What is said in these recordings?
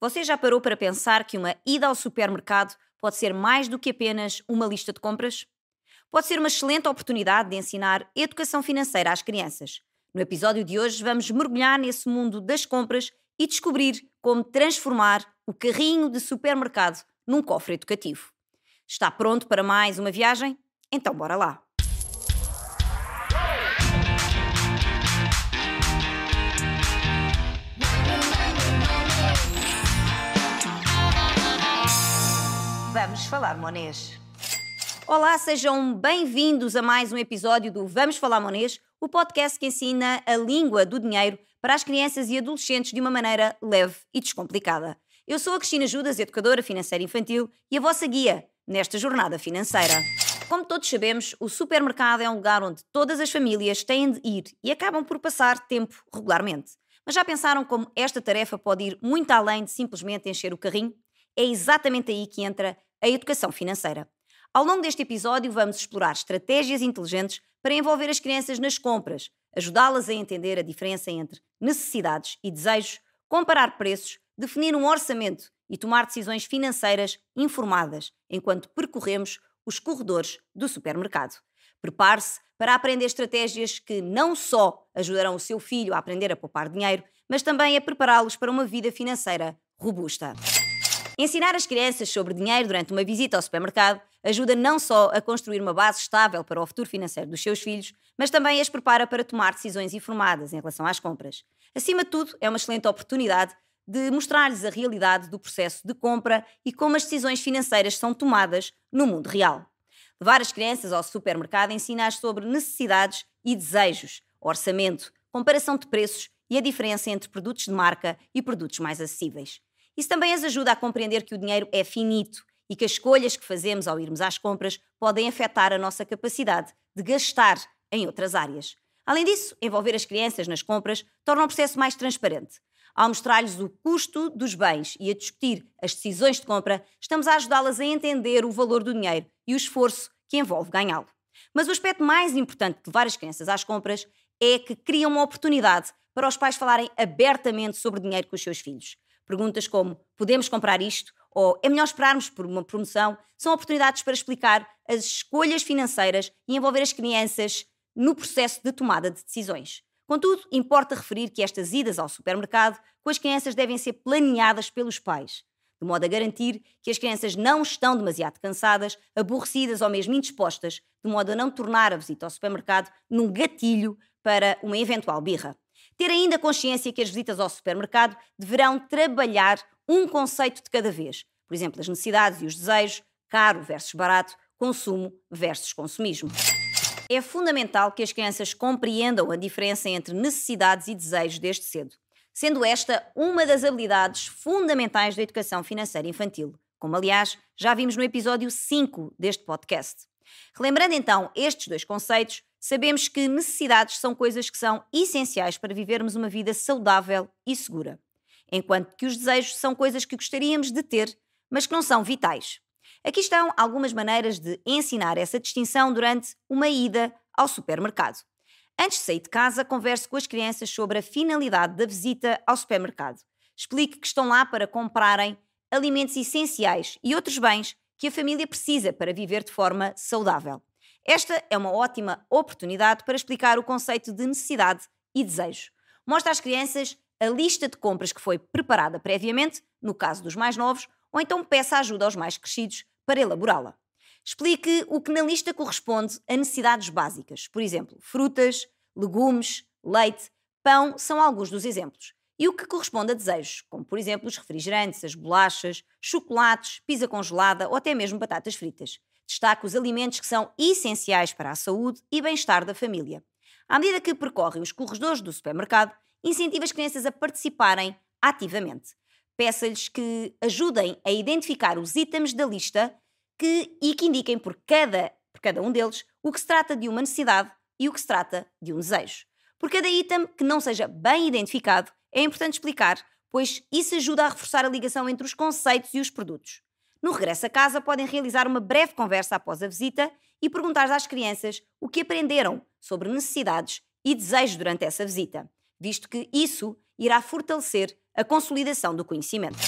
Você já parou para pensar que uma ida ao supermercado pode ser mais do que apenas uma lista de compras? Pode ser uma excelente oportunidade de ensinar educação financeira às crianças. No episódio de hoje, vamos mergulhar nesse mundo das compras e descobrir como transformar o carrinho de supermercado num cofre educativo. Está pronto para mais uma viagem? Então, bora lá! Vamos falar monês. Olá, sejam bem-vindos a mais um episódio do Vamos Falar Monês, o podcast que ensina a língua do dinheiro para as crianças e adolescentes de uma maneira leve e descomplicada. Eu sou a Cristina Judas, educadora financeira infantil e a vossa guia nesta jornada financeira. Como todos sabemos, o supermercado é um lugar onde todas as famílias têm de ir e acabam por passar tempo regularmente. Mas já pensaram como esta tarefa pode ir muito além de simplesmente encher o carrinho? É exatamente aí que entra a educação financeira. Ao longo deste episódio, vamos explorar estratégias inteligentes para envolver as crianças nas compras, ajudá-las a entender a diferença entre necessidades e desejos, comparar preços, definir um orçamento e tomar decisões financeiras informadas enquanto percorremos os corredores do supermercado. Prepare-se para aprender estratégias que não só ajudarão o seu filho a aprender a poupar dinheiro, mas também a prepará-los para uma vida financeira robusta. Ensinar as crianças sobre dinheiro durante uma visita ao supermercado ajuda não só a construir uma base estável para o futuro financeiro dos seus filhos, mas também as prepara para tomar decisões informadas em relação às compras. Acima de tudo, é uma excelente oportunidade de mostrar-lhes a realidade do processo de compra e como as decisões financeiras são tomadas no mundo real. Levar as crianças ao supermercado ensina-as sobre necessidades e desejos, orçamento, comparação de preços e a diferença entre produtos de marca e produtos mais acessíveis. Isso também as ajuda a compreender que o dinheiro é finito e que as escolhas que fazemos ao irmos às compras podem afetar a nossa capacidade de gastar em outras áreas. Além disso, envolver as crianças nas compras torna o processo mais transparente. Ao mostrar-lhes o custo dos bens e a discutir as decisões de compra, estamos a ajudá-las a entender o valor do dinheiro e o esforço que envolve ganhá-lo. Mas o aspecto mais importante de levar as crianças às compras é que cria uma oportunidade para os pais falarem abertamente sobre dinheiro com os seus filhos. Perguntas como: podemos comprar isto? Ou é melhor esperarmos por uma promoção? São oportunidades para explicar as escolhas financeiras e envolver as crianças no processo de tomada de decisões. Contudo, importa referir que estas idas ao supermercado com as crianças devem ser planeadas pelos pais, de modo a garantir que as crianças não estão demasiado cansadas, aborrecidas ou mesmo indispostas, de modo a não tornar a visita ao supermercado num gatilho para uma eventual birra. Ter ainda consciência que as visitas ao supermercado deverão trabalhar um conceito de cada vez. Por exemplo, as necessidades e os desejos, caro versus barato, consumo versus consumismo. É fundamental que as crianças compreendam a diferença entre necessidades e desejos desde cedo, sendo esta uma das habilidades fundamentais da educação financeira infantil, como aliás já vimos no episódio 5 deste podcast. Relembrando então estes dois conceitos, sabemos que necessidades são coisas que são essenciais para vivermos uma vida saudável e segura, enquanto que os desejos são coisas que gostaríamos de ter, mas que não são vitais. Aqui estão algumas maneiras de ensinar essa distinção durante uma ida ao supermercado. Antes de sair de casa, converse com as crianças sobre a finalidade da visita ao supermercado. Explique que estão lá para comprarem alimentos essenciais e outros bens que a família precisa para viver de forma saudável. Esta é uma ótima oportunidade para explicar o conceito de necessidade e desejo. Mostra às crianças a lista de compras que foi preparada previamente, no caso dos mais novos, ou então peça ajuda aos mais crescidos para elaborá-la. Explique o que na lista corresponde a necessidades básicas, por exemplo, frutas, legumes, leite, pão são alguns dos exemplos. E o que corresponde a desejos, como por exemplo os refrigerantes, as bolachas, chocolates, pizza congelada ou até mesmo batatas fritas. Destaca os alimentos que são essenciais para a saúde e bem-estar da família. À medida que percorrem os corredores do supermercado, incentiva as crianças a participarem ativamente. Peça-lhes que ajudem a identificar os itens da lista que, e que indiquem por cada, por cada um deles o que se trata de uma necessidade e o que se trata de um desejo. Por cada item que não seja bem identificado, é importante explicar, pois isso ajuda a reforçar a ligação entre os conceitos e os produtos. No regresso a casa, podem realizar uma breve conversa após a visita e perguntar às crianças o que aprenderam sobre necessidades e desejos durante essa visita, visto que isso irá fortalecer a consolidação do conhecimento.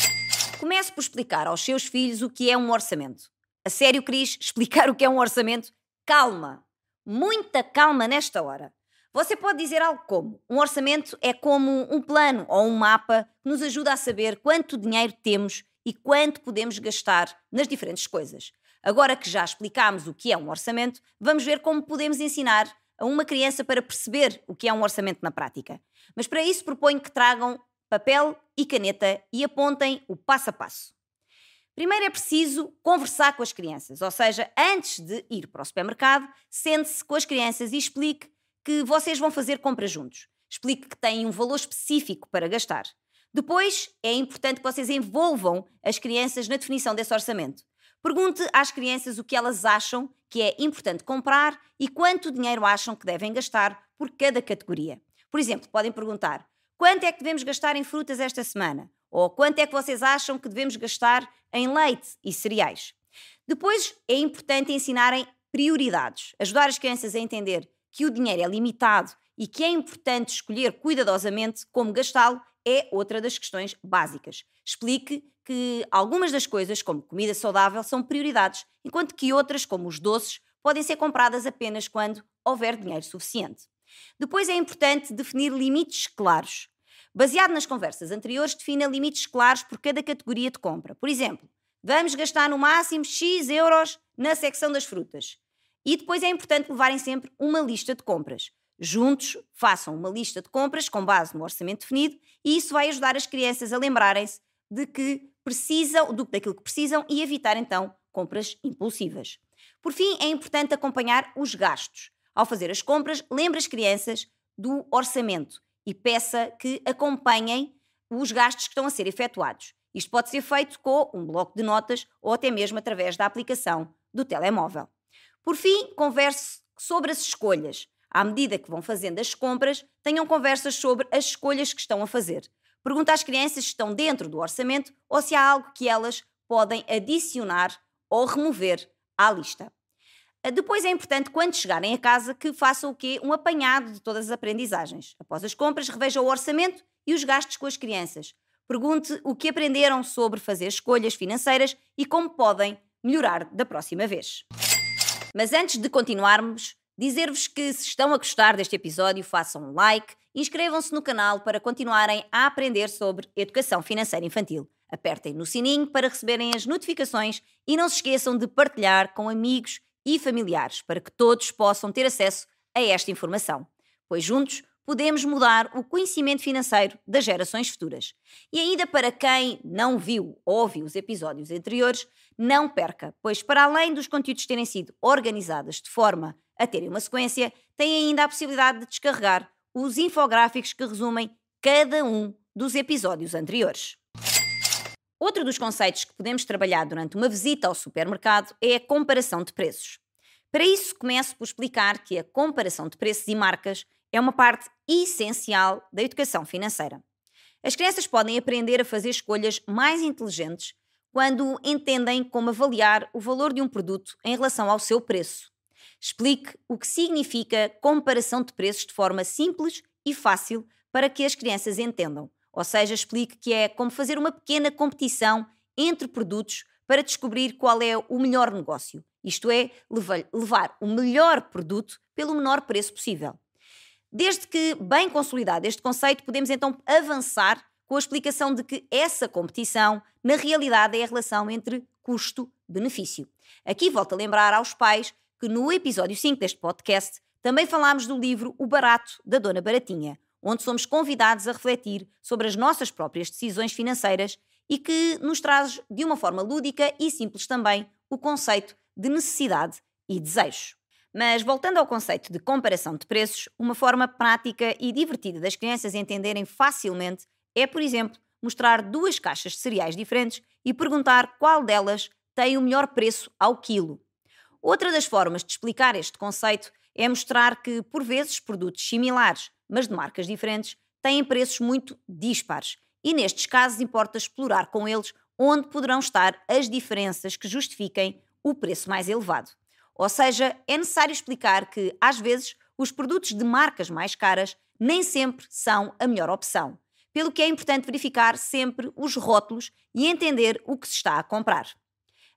Comece por explicar aos seus filhos o que é um orçamento. A sério, Cris, explicar o que é um orçamento? Calma! Muita calma nesta hora. Você pode dizer algo como: um orçamento é como um plano ou um mapa que nos ajuda a saber quanto dinheiro temos e quanto podemos gastar nas diferentes coisas. Agora que já explicámos o que é um orçamento, vamos ver como podemos ensinar a uma criança para perceber o que é um orçamento na prática. Mas para isso proponho que tragam papel e caneta e apontem o passo a passo. Primeiro é preciso conversar com as crianças, ou seja, antes de ir para o supermercado, sente-se com as crianças e explique que vocês vão fazer compras juntos. Explique que têm um valor específico para gastar. Depois, é importante que vocês envolvam as crianças na definição desse orçamento. Pergunte às crianças o que elas acham que é importante comprar e quanto dinheiro acham que devem gastar por cada categoria. Por exemplo, podem perguntar: quanto é que devemos gastar em frutas esta semana? Ou quanto é que vocês acham que devemos gastar em leite e cereais? Depois é importante ensinarem prioridades, ajudar as crianças a entender que o dinheiro é limitado e que é importante escolher cuidadosamente como gastá-lo é outra das questões básicas. Explique que algumas das coisas, como comida saudável, são prioridades, enquanto que outras, como os doces, podem ser compradas apenas quando houver dinheiro suficiente. Depois é importante definir limites claros. Baseado nas conversas anteriores, defina limites claros por cada categoria de compra. Por exemplo, vamos gastar no máximo X euros na secção das frutas. E depois é importante levarem sempre uma lista de compras. Juntos, façam uma lista de compras com base no orçamento definido e isso vai ajudar as crianças a lembrarem-se de que precisam, do, daquilo que precisam e evitar então compras impulsivas. Por fim, é importante acompanhar os gastos. Ao fazer as compras, lembre as crianças do orçamento e peça que acompanhem os gastos que estão a ser efetuados. Isto pode ser feito com um bloco de notas ou até mesmo através da aplicação do telemóvel. Por fim, converse sobre as escolhas. À medida que vão fazendo as compras, tenham conversas sobre as escolhas que estão a fazer. Pergunta às crianças se estão dentro do orçamento ou se há algo que elas podem adicionar ou remover à lista. Ah, depois é importante, quando chegarem a casa, que façam o quê? Um apanhado de todas as aprendizagens. Após as compras, revejam o orçamento e os gastos com as crianças. Pergunte o que aprenderam sobre fazer escolhas financeiras e como podem melhorar da próxima vez. Mas antes de continuarmos, dizer-vos que se estão a gostar deste episódio, façam um like e inscrevam-se no canal para continuarem a aprender sobre educação financeira infantil. Apertem no sininho para receberem as notificações e não se esqueçam de partilhar com amigos e familiares para que todos possam ter acesso a esta informação, pois juntos podemos mudar o conhecimento financeiro das gerações futuras. E ainda para quem não viu ou ouviu os episódios anteriores, não perca, pois para além dos conteúdos terem sido organizados de forma a terem uma sequência, tem ainda a possibilidade de descarregar os infográficos que resumem cada um dos episódios anteriores. Outro dos conceitos que podemos trabalhar durante uma visita ao supermercado é a comparação de preços. Para isso, começo por explicar que a comparação de preços e marcas é uma parte essencial da educação financeira. As crianças podem aprender a fazer escolhas mais inteligentes quando entendem como avaliar o valor de um produto em relação ao seu preço. Explique o que significa comparação de preços de forma simples e fácil para que as crianças entendam. Ou seja, explique que é como fazer uma pequena competição entre produtos para descobrir qual é o melhor negócio. Isto é, levar o melhor produto pelo menor preço possível. Desde que bem consolidado este conceito, podemos então avançar com a explicação de que essa competição, na realidade, é a relação entre custo-benefício. Aqui volto a lembrar aos pais que no episódio 5 deste podcast também falámos do livro O Barato, da Dona Baratinha, onde somos convidados a refletir sobre as nossas próprias decisões financeiras e que nos traz de uma forma lúdica e simples também o conceito de necessidade e desejo. Mas voltando ao conceito de comparação de preços, uma forma prática e divertida das crianças entenderem facilmente é, por exemplo, mostrar duas caixas de cereais diferentes e perguntar qual delas tem o melhor preço ao quilo. Outra das formas de explicar este conceito é mostrar que, por vezes, produtos similares, mas de marcas diferentes, têm preços muito dispares e, nestes casos, importa explorar com eles onde poderão estar as diferenças que justifiquem o preço mais elevado. Ou seja, é necessário explicar que, às vezes, os produtos de marcas mais caras nem sempre são a melhor opção. Pelo que é importante verificar sempre os rótulos e entender o que se está a comprar.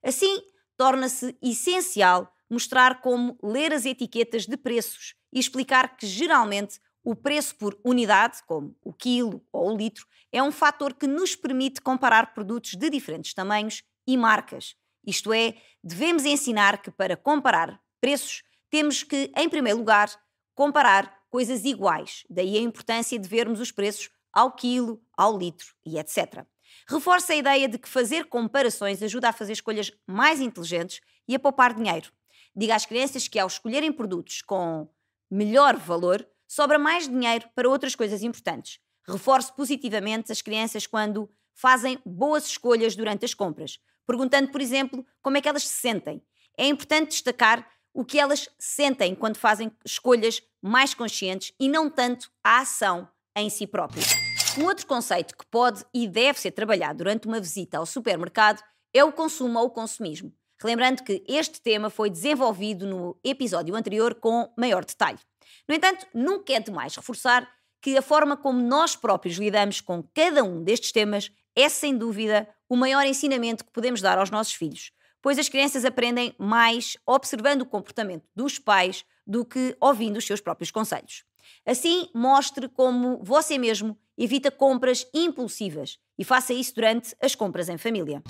Assim, torna-se essencial mostrar como ler as etiquetas de preços e explicar que geralmente o preço por unidade, como o quilo ou o litro, é um fator que nos permite comparar produtos de diferentes tamanhos e marcas. Isto é, devemos ensinar que para comparar preços temos que, em primeiro lugar, comparar coisas iguais. Daí a importância de vermos os preços ao quilo, ao litro e etc. Reforça a ideia de que fazer comparações ajuda a fazer escolhas mais inteligentes e a poupar dinheiro. Diga às crianças que, ao escolherem produtos com melhor valor, sobra mais dinheiro para outras coisas importantes. Reforce positivamente as crianças quando fazem boas escolhas durante as compras, perguntando, por exemplo, como é que elas se sentem. É importante destacar o que elas sentem quando fazem escolhas mais conscientes e não tanto a ação em si próprias. Um outro conceito que pode e deve ser trabalhado durante uma visita ao supermercado é o consumo ou o consumismo. Relembrando que este tema foi desenvolvido no episódio anterior com maior detalhe. No entanto, nunca é demais reforçar que a forma como nós próprios lidamos com cada um destes temas é, sem dúvida, o maior ensinamento que podemos dar aos nossos filhos, pois as crianças aprendem mais observando o comportamento dos pais do que ouvindo os seus próprios conselhos. Assim, mostre como você mesmo evita compras impulsivas e faça isso durante as compras em família.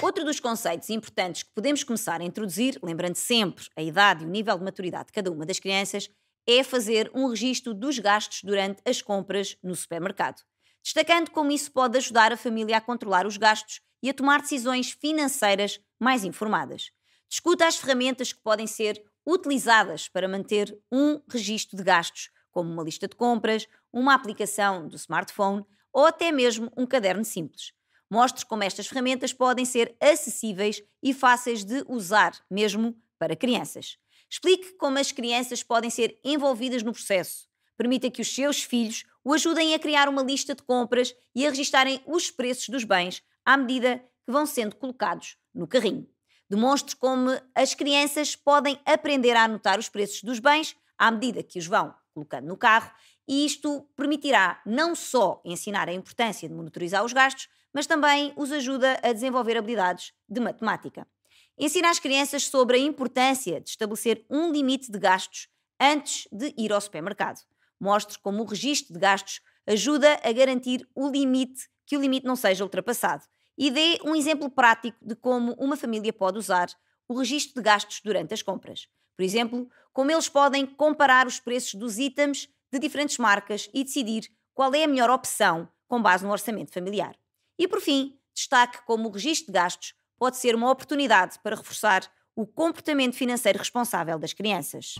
Outro dos conceitos importantes que podemos começar a introduzir, lembrando sempre a idade e o nível de maturidade de cada uma das crianças, é fazer um registro dos gastos durante as compras no supermercado, destacando como isso pode ajudar a família a controlar os gastos e a tomar decisões financeiras mais informadas. Discuta as ferramentas que podem ser utilizadas para manter um registro de gastos, como uma lista de compras, uma aplicação do smartphone ou até mesmo um caderno simples. Mostre como estas ferramentas podem ser acessíveis e fáceis de usar, mesmo para crianças. Explique como as crianças podem ser envolvidas no processo. Permita que os seus filhos o ajudem a criar uma lista de compras e a registarem os preços dos bens à medida que vão sendo colocados no carrinho. Demonstre como as crianças podem aprender a anotar os preços dos bens à medida que os vão colocando no carro, e isto permitirá não só ensinar a importância de monitorizar os gastos, mas também os ajuda a desenvolver habilidades de matemática. Ensina às crianças sobre a importância de estabelecer um limite de gastos antes de ir ao supermercado. Mostre como o registro de gastos ajuda a garantir o limite, que o limite não seja ultrapassado. E dê um exemplo prático de como uma família pode usar o registro de gastos durante as compras. Por exemplo, como eles podem comparar os preços dos itens de diferentes marcas e decidir qual é a melhor opção com base no orçamento familiar. E por fim, destaque como o registro de gastos pode ser uma oportunidade para reforçar o comportamento financeiro responsável das crianças.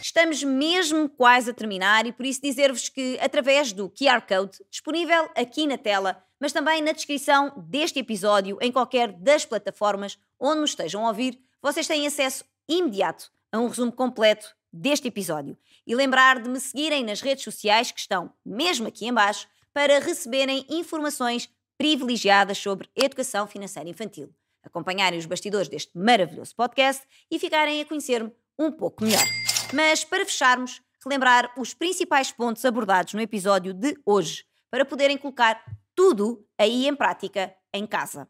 Estamos mesmo quase a terminar e por isso dizer-vos que, através do QR Code, disponível aqui na tela, mas também na descrição deste episódio, em qualquer das plataformas onde nos estejam a ouvir, vocês têm acesso imediato a um resumo completo deste episódio. E lembrar de me seguirem nas redes sociais que estão mesmo aqui embaixo para receberem informações privilegiadas sobre educação financeira infantil, acompanharem os bastidores deste maravilhoso podcast e ficarem a conhecer-me um pouco melhor. Mas para fecharmos, relembrar os principais pontos abordados no episódio de hoje, para poderem colocar tudo aí em prática em casa.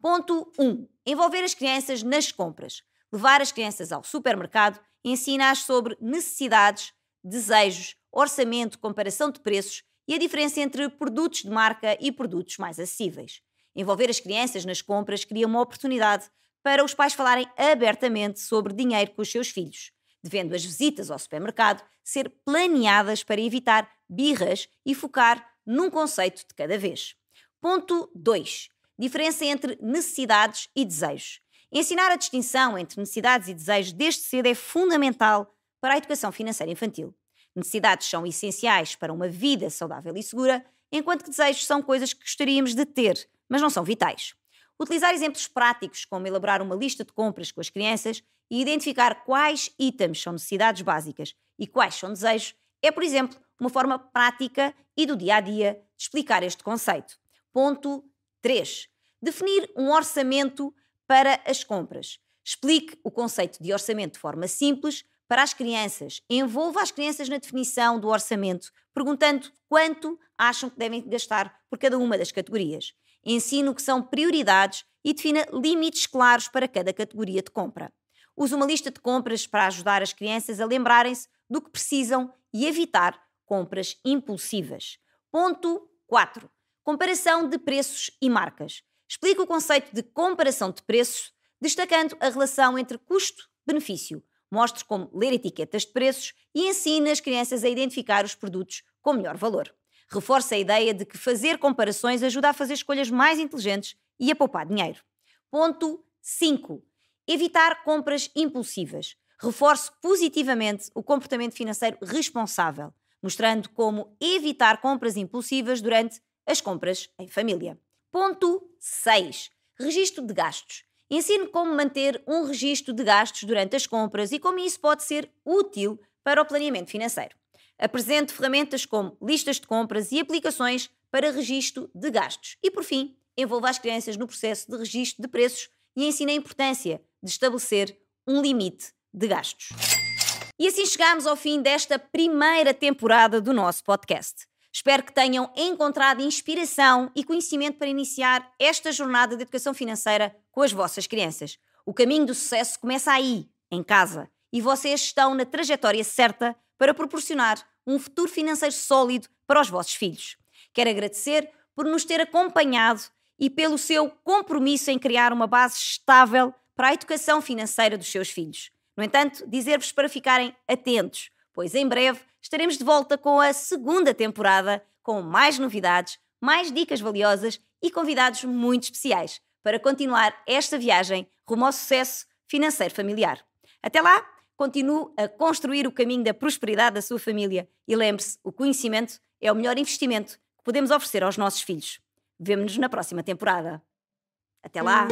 Ponto 1. Um, envolver as crianças nas compras levar as crianças ao supermercado e ensina-as sobre necessidades, desejos, orçamento, comparação de preços e a diferença entre produtos de marca e produtos mais acessíveis. Envolver as crianças nas compras cria uma oportunidade para os pais falarem abertamente sobre dinheiro com os seus filhos, devendo as visitas ao supermercado ser planeadas para evitar birras e focar num conceito de cada vez. Ponto 2. Diferença entre necessidades e desejos. Ensinar a distinção entre necessidades e desejos desde cedo é fundamental para a educação financeira infantil. Necessidades são essenciais para uma vida saudável e segura, enquanto que desejos são coisas que gostaríamos de ter, mas não são vitais. Utilizar exemplos práticos, como elaborar uma lista de compras com as crianças e identificar quais itens são necessidades básicas e quais são desejos, é, por exemplo, uma forma prática e do dia a dia de explicar este conceito. Ponto 3. Definir um orçamento para as compras. Explique o conceito de orçamento de forma simples para as crianças. Envolva as crianças na definição do orçamento, perguntando quanto acham que devem gastar por cada uma das categorias. Ensine o que são prioridades e defina limites claros para cada categoria de compra. Use uma lista de compras para ajudar as crianças a lembrarem-se do que precisam e evitar compras impulsivas. Ponto 4. Comparação de preços e marcas. Explica o conceito de comparação de preços, destacando a relação entre custo-benefício. Mostre como ler etiquetas de preços e ensine as crianças a identificar os produtos com melhor valor. Reforça a ideia de que fazer comparações ajuda a fazer escolhas mais inteligentes e a poupar dinheiro. Ponto 5. Evitar compras impulsivas. Reforce positivamente o comportamento financeiro responsável, mostrando como evitar compras impulsivas durante as compras em família. Ponto 6. Registro de gastos. Ensine como manter um registro de gastos durante as compras e como isso pode ser útil para o planeamento financeiro. Apresente ferramentas como listas de compras e aplicações para registro de gastos. E, por fim, envolva as crianças no processo de registro de preços e ensine a importância de estabelecer um limite de gastos. E assim chegamos ao fim desta primeira temporada do nosso podcast. Espero que tenham encontrado inspiração e conhecimento para iniciar esta jornada de educação financeira com as vossas crianças. O caminho do sucesso começa aí, em casa, e vocês estão na trajetória certa para proporcionar um futuro financeiro sólido para os vossos filhos. Quero agradecer por nos ter acompanhado e pelo seu compromisso em criar uma base estável para a educação financeira dos seus filhos. No entanto, dizer-vos para ficarem atentos, pois em breve estaremos de volta com a segunda temporada, com mais novidades, mais dicas valiosas e convidados muito especiais para continuar esta viagem rumo ao sucesso financeiro familiar. Até lá! continue a construir o caminho da prosperidade da sua família e lembre-se, o conhecimento é o melhor investimento que podemos oferecer aos nossos filhos. Vemo-nos na próxima temporada. Até lá!